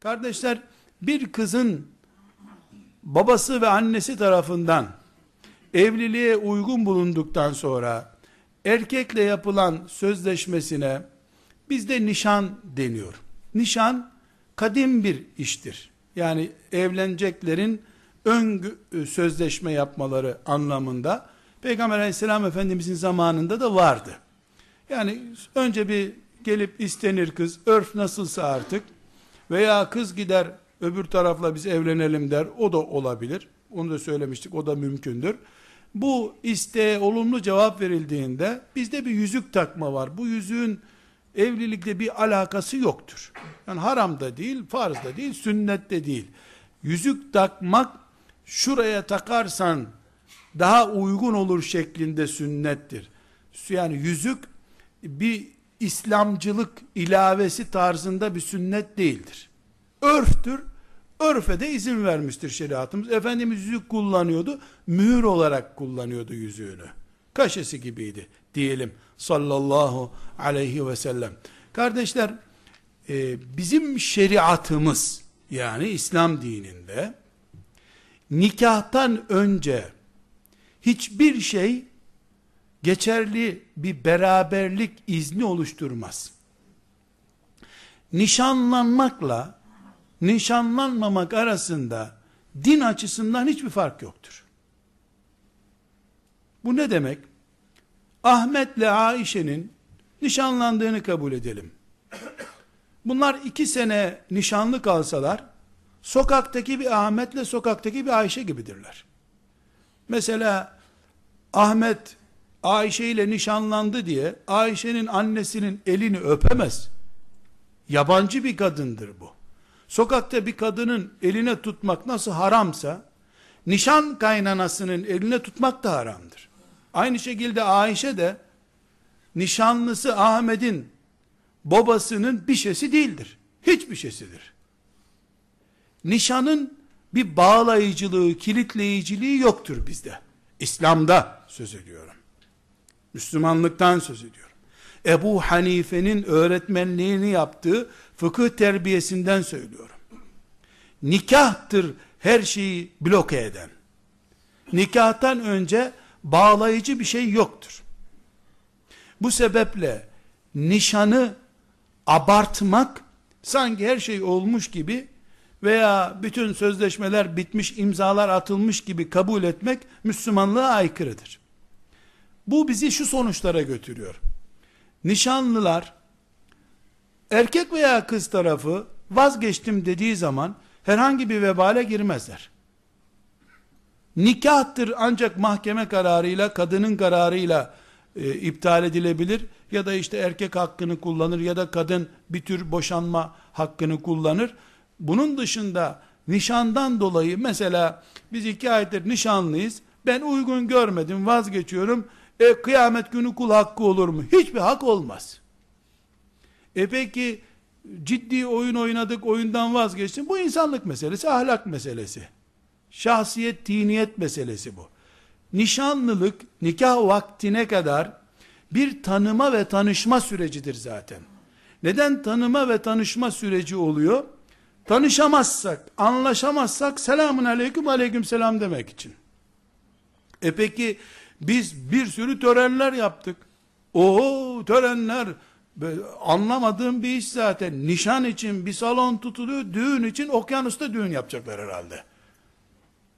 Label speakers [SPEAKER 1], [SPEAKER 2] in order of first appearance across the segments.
[SPEAKER 1] Kardeşler bir kızın babası ve annesi tarafından evliliğe uygun bulunduktan sonra erkekle yapılan sözleşmesine bizde nişan deniyor. Nişan kadim bir iştir. Yani evleneceklerin ön sözleşme yapmaları anlamında Peygamber aleyhisselam efendimizin zamanında da vardı. Yani önce bir gelip istenir kız, örf nasılsa artık veya kız gider öbür tarafla biz evlenelim der, o da olabilir. Onu da söylemiştik, o da mümkündür. Bu isteğe olumlu cevap verildiğinde bizde bir yüzük takma var. Bu yüzüğün evlilikle bir alakası yoktur. Yani haram da değil, farz da değil, sünnet de değil. Yüzük takmak şuraya takarsan daha uygun olur şeklinde sünnettir. Yani yüzük bir İslamcılık ilavesi tarzında bir sünnet değildir. Örftür. Örfe de izin vermiştir şeriatımız. Efendimiz yüzük kullanıyordu. Mühür olarak kullanıyordu yüzüğünü. Kaşesi gibiydi diyelim sallallahu aleyhi ve sellem. Kardeşler e, bizim şeriatımız yani İslam dininde nikahtan önce hiçbir şey geçerli bir beraberlik izni oluşturmaz. Nişanlanmakla nişanlanmamak arasında din açısından hiçbir fark yoktur. Bu ne demek? Ahmet'le Ayşe'nin nişanlandığını kabul edelim. Bunlar iki sene nişanlı kalsalar, sokaktaki bir Ahmet'le sokaktaki bir Ayşe gibidirler. Mesela Ahmet Ayşe ile nişanlandı diye Ayşe'nin annesinin elini öpemez. Yabancı bir kadındır bu. Sokakta bir kadının eline tutmak nasıl haramsa, nişan kaynanasının eline tutmak da haramdır. Aynı şekilde Ayşe de, nişanlısı Ahmet'in babasının bir şeysi değildir. Hiçbir şeysidir. Nişanın bir bağlayıcılığı, kilitleyiciliği yoktur bizde. İslam'da söz ediyorum. Müslümanlıktan söz ediyorum. Ebu Hanife'nin öğretmenliğini yaptığı fıkıh terbiyesinden söylüyorum. Nikahtır her şeyi bloke eden. Nikahtan önce bağlayıcı bir şey yoktur. Bu sebeple nişanı abartmak sanki her şey olmuş gibi veya bütün sözleşmeler bitmiş, imzalar atılmış gibi kabul etmek Müslümanlığa aykırıdır. Bu bizi şu sonuçlara götürüyor. Nişanlılar erkek veya kız tarafı vazgeçtim dediği zaman herhangi bir vebale girmezler. Nikahtır ancak mahkeme kararıyla, kadının kararıyla e, iptal edilebilir ya da işte erkek hakkını kullanır ya da kadın bir tür boşanma hakkını kullanır. Bunun dışında nişandan dolayı mesela biz iki aydır nişanlıyız. Ben uygun görmedim vazgeçiyorum. E kıyamet günü kul hakkı olur mu? Hiçbir hak olmaz. E peki ciddi oyun oynadık oyundan vazgeçtim. Bu insanlık meselesi, ahlak meselesi. Şahsiyet, tiniyet meselesi bu. Nişanlılık nikah vaktine kadar bir tanıma ve tanışma sürecidir zaten. Neden tanıma ve tanışma süreci oluyor? Tanışamazsak, anlaşamazsak selamun aleyküm aleyküm selam demek için. E peki biz bir sürü törenler yaptık. O törenler anlamadığım bir iş zaten. Nişan için bir salon tutuluyor, düğün için okyanusta düğün yapacaklar herhalde.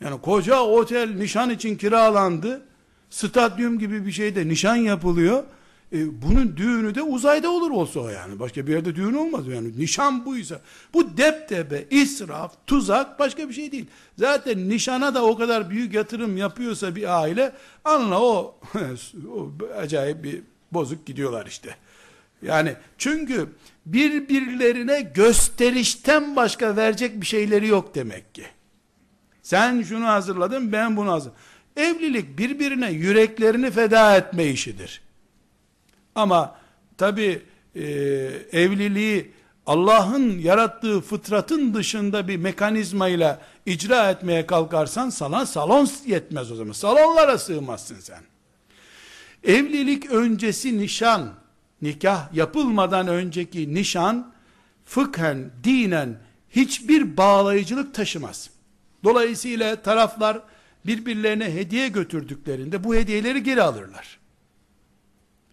[SPEAKER 1] Yani koca otel nişan için kiralandı. Stadyum gibi bir şeyde nişan yapılıyor. E, bunun düğünü de uzayda olur olsa o yani. Başka bir yerde düğün olmaz yani. Nişan buysa. Bu deptebe, israf, tuzak başka bir şey değil. Zaten nişana da o kadar büyük yatırım yapıyorsa bir aile anla o, o acayip bir bozuk gidiyorlar işte. Yani çünkü birbirlerine gösterişten başka verecek bir şeyleri yok demek ki. Sen şunu hazırladın ben bunu hazırladım. Evlilik birbirine yüreklerini feda etme işidir. Ama tabi e, evliliği Allah'ın yarattığı fıtratın dışında bir mekanizmayla icra etmeye kalkarsan sana salon yetmez o zaman. Salonlara sığmazsın sen. Evlilik öncesi nişan, nikah yapılmadan önceki nişan, fıkhen, dinen hiçbir bağlayıcılık taşımaz. Dolayısıyla taraflar birbirlerine hediye götürdüklerinde bu hediyeleri geri alırlar.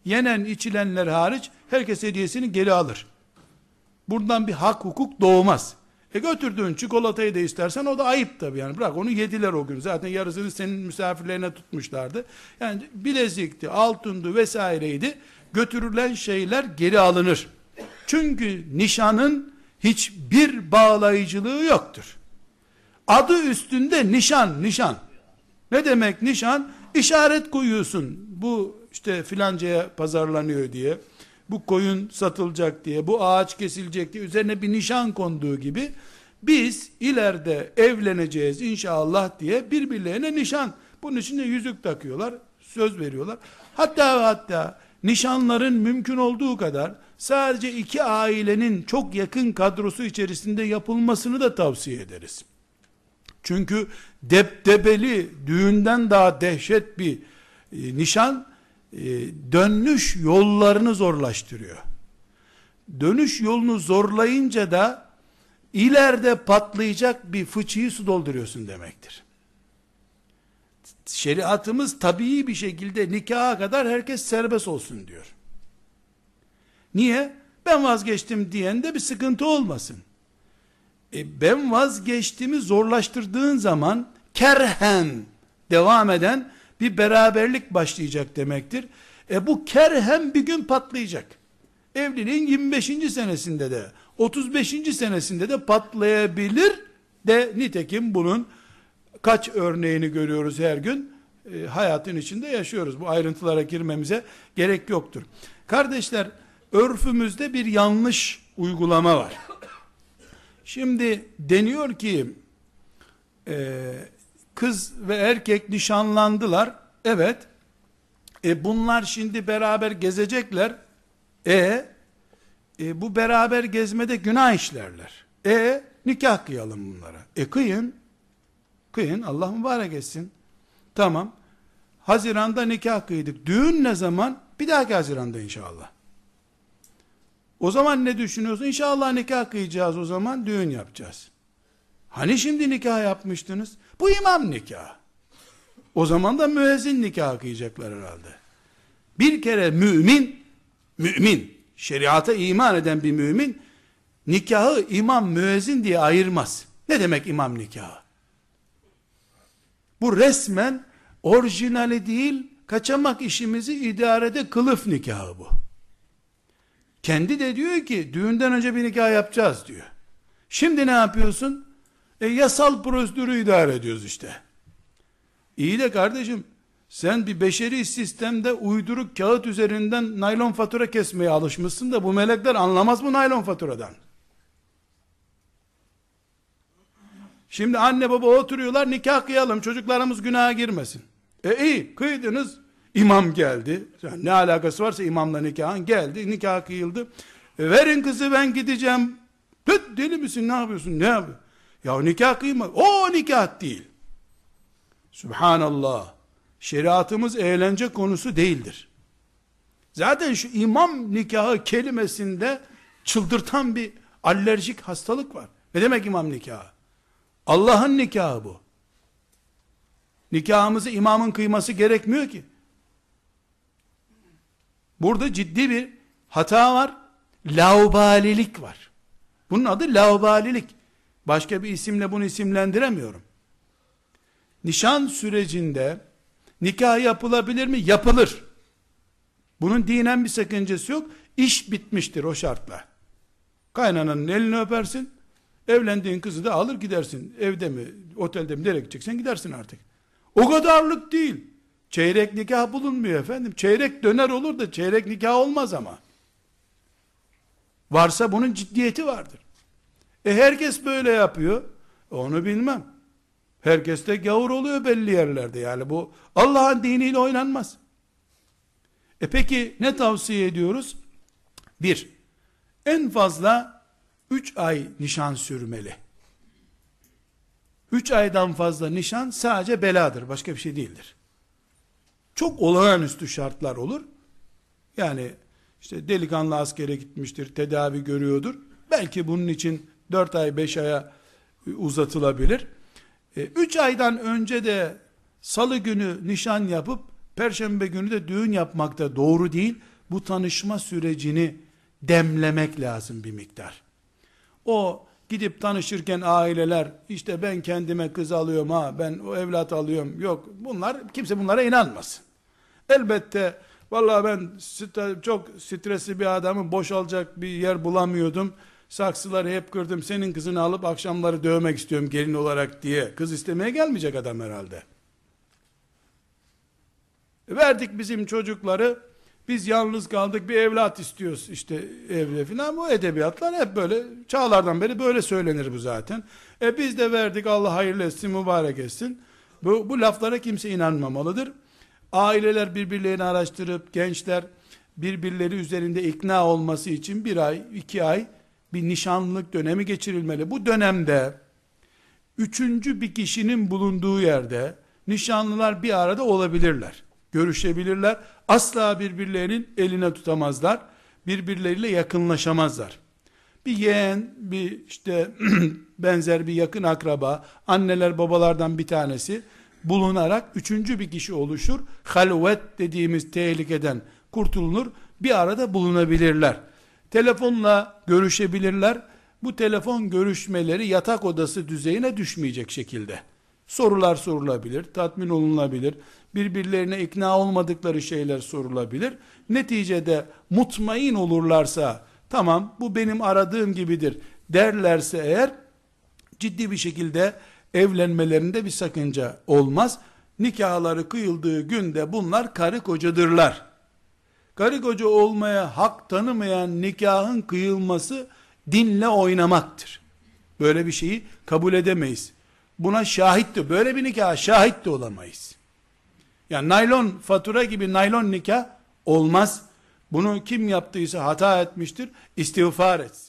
[SPEAKER 1] Yenen içilenler hariç herkes hediyesini geri alır. Buradan bir hak hukuk doğmaz. E götürdüğün çikolatayı da istersen o da ayıp tabii yani. Bırak onu yediler o gün. Zaten yarısını senin misafirlerine tutmuşlardı. Yani bilezikti, altındı vesaireydi. Götürülen şeyler geri alınır. Çünkü nişanın hiçbir bağlayıcılığı yoktur. Adı üstünde nişan, nişan. Ne demek nişan? İşaret koyuyorsun. Bu işte filancaya pazarlanıyor diye. Bu koyun satılacak diye, bu ağaç kesilecek diye üzerine bir nişan konduğu gibi biz ileride evleneceğiz inşallah diye birbirlerine nişan. Bunun için de yüzük takıyorlar, söz veriyorlar. Hatta hatta nişanların mümkün olduğu kadar sadece iki ailenin çok yakın kadrosu içerisinde yapılmasını da tavsiye ederiz. Çünkü deptebeli düğünden daha dehşet bir e, nişan e, dönüş yollarını zorlaştırıyor. Dönüş yolunu zorlayınca da ileride patlayacak bir fıçıyı su dolduruyorsun demektir. Şeriatımız tabii bir şekilde nikaha kadar herkes serbest olsun diyor. Niye? Ben vazgeçtim diyen de bir sıkıntı olmasın. E ben vazgeçtiğimi zorlaştırdığın zaman kerhen devam eden bir beraberlik başlayacak demektir. E bu kerhen bir gün patlayacak. Evliliğin 25. senesinde de 35. senesinde de patlayabilir de nitekim bunun kaç örneğini görüyoruz her gün e, hayatın içinde yaşıyoruz. Bu ayrıntılara girmemize gerek yoktur. Kardeşler örfümüzde bir yanlış uygulama var. Şimdi deniyor ki e, kız ve erkek nişanlandılar. Evet. E bunlar şimdi beraber gezecekler. E, e bu beraber gezmede günah işlerler. E nikah kıyalım bunlara. E kıyın. Kıyın Allah mübarek etsin. Tamam. Haziranda nikah kıydık. Düğün ne zaman? Bir dahaki Haziranda inşallah. O zaman ne düşünüyorsun? İnşallah nikah kıyacağız o zaman düğün yapacağız. Hani şimdi nikah yapmıştınız? Bu imam nikah. O zaman da müezzin nikah kıyacaklar herhalde. Bir kere mümin, mümin, şeriata iman eden bir mümin, nikahı imam müezzin diye ayırmaz. Ne demek imam nikahı? Bu resmen orijinali değil, kaçamak işimizi idarede kılıf nikahı bu. Kendi de diyor ki düğünden önce bir nikah yapacağız diyor. Şimdi ne yapıyorsun? E yasal prosedürü idare ediyoruz işte. İyi de kardeşim sen bir beşeri sistemde uyduruk kağıt üzerinden naylon fatura kesmeye alışmışsın da bu melekler anlamaz mı naylon faturadan? Şimdi anne baba oturuyorlar nikah kıyalım çocuklarımız günaha girmesin. E iyi kıydınız imam geldi. Yani ne alakası varsa imamla nikahın geldi nikah kıyıldı. E verin kızı ben gideceğim. Püt deli misin ne yapıyorsun ne yapıyorsun? Ya nikah kıyma. O nikah değil. Subhanallah. Şeriatımız eğlence konusu değildir. Zaten şu imam nikahı kelimesinde çıldırtan bir alerjik hastalık var. Ne demek imam nikahı? Allah'ın nikahı bu. Nikahımızı imamın kıyması gerekmiyor ki. Burada ciddi bir hata var. Laubalilik var. Bunun adı laubalilik. Başka bir isimle bunu isimlendiremiyorum. Nişan sürecinde nikah yapılabilir mi? Yapılır. Bunun dinen bir sakıncası yok. İş bitmiştir o şartla. Kaynananın elini öpersin. Evlendiğin kızı da alır gidersin. Evde mi, otelde mi, nereye gideceksen gidersin artık. O kadarlık değil. Çeyrek nikah bulunmuyor efendim. Çeyrek döner olur da çeyrek nikah olmaz ama. Varsa bunun ciddiyeti vardır. E herkes böyle yapıyor. Onu bilmem. Herkes de gavur oluyor belli yerlerde. Yani bu Allah'ın diniyle oynanmaz. E peki ne tavsiye ediyoruz? Bir, en fazla üç ay nişan sürmeli. Üç aydan fazla nişan sadece beladır. Başka bir şey değildir. Çok olağanüstü şartlar olur. Yani işte delikanlı askere gitmiştir, tedavi görüyordur. Belki bunun için 4 ay 5 aya uzatılabilir. 3 aydan önce de salı günü nişan yapıp perşembe günü de düğün yapmak da doğru değil. Bu tanışma sürecini demlemek lazım bir miktar. O gidip tanışırken aileler işte ben kendime kız alıyorum ha ben o evlat alıyorum yok bunlar kimse bunlara inanmasın. Elbette vallahi ben çok stresli bir adamım boşalacak bir yer bulamıyordum. Saksıları hep kırdım senin kızını alıp akşamları dövmek istiyorum gelin olarak diye kız istemeye gelmeyecek adam herhalde. Verdik bizim çocukları biz yalnız kaldık bir evlat istiyoruz işte evde filan. Bu edebiyatlar hep böyle çağlardan beri böyle söylenir bu zaten. E biz de verdik Allah hayırlı etsin mübarek etsin. Bu, bu laflara kimse inanmamalıdır. Aileler birbirlerini araştırıp gençler birbirleri üzerinde ikna olması için bir ay, iki ay bir nişanlılık dönemi geçirilmeli. Bu dönemde üçüncü bir kişinin bulunduğu yerde nişanlılar bir arada olabilirler. Görüşebilirler asla birbirlerinin eline tutamazlar. Birbirleriyle yakınlaşamazlar. Bir yeğen, bir işte benzer bir yakın akraba, anneler babalardan bir tanesi bulunarak üçüncü bir kişi oluşur. Halvet dediğimiz tehlikeden kurtulunur. Bir arada bulunabilirler. Telefonla görüşebilirler. Bu telefon görüşmeleri yatak odası düzeyine düşmeyecek şekilde. Sorular sorulabilir, tatmin olunabilir birbirlerine ikna olmadıkları şeyler sorulabilir. Neticede mutmain olurlarsa, tamam bu benim aradığım gibidir derlerse eğer, ciddi bir şekilde evlenmelerinde bir sakınca olmaz. Nikahları kıyıldığı günde bunlar karı kocadırlar. Karı koca olmaya hak tanımayan nikahın kıyılması dinle oynamaktır. Böyle bir şeyi kabul edemeyiz. Buna şahit de böyle bir nikah şahit de olamayız. Yani naylon fatura gibi naylon nikah olmaz. Bunu kim yaptıysa hata etmiştir. İstiğfar etsin.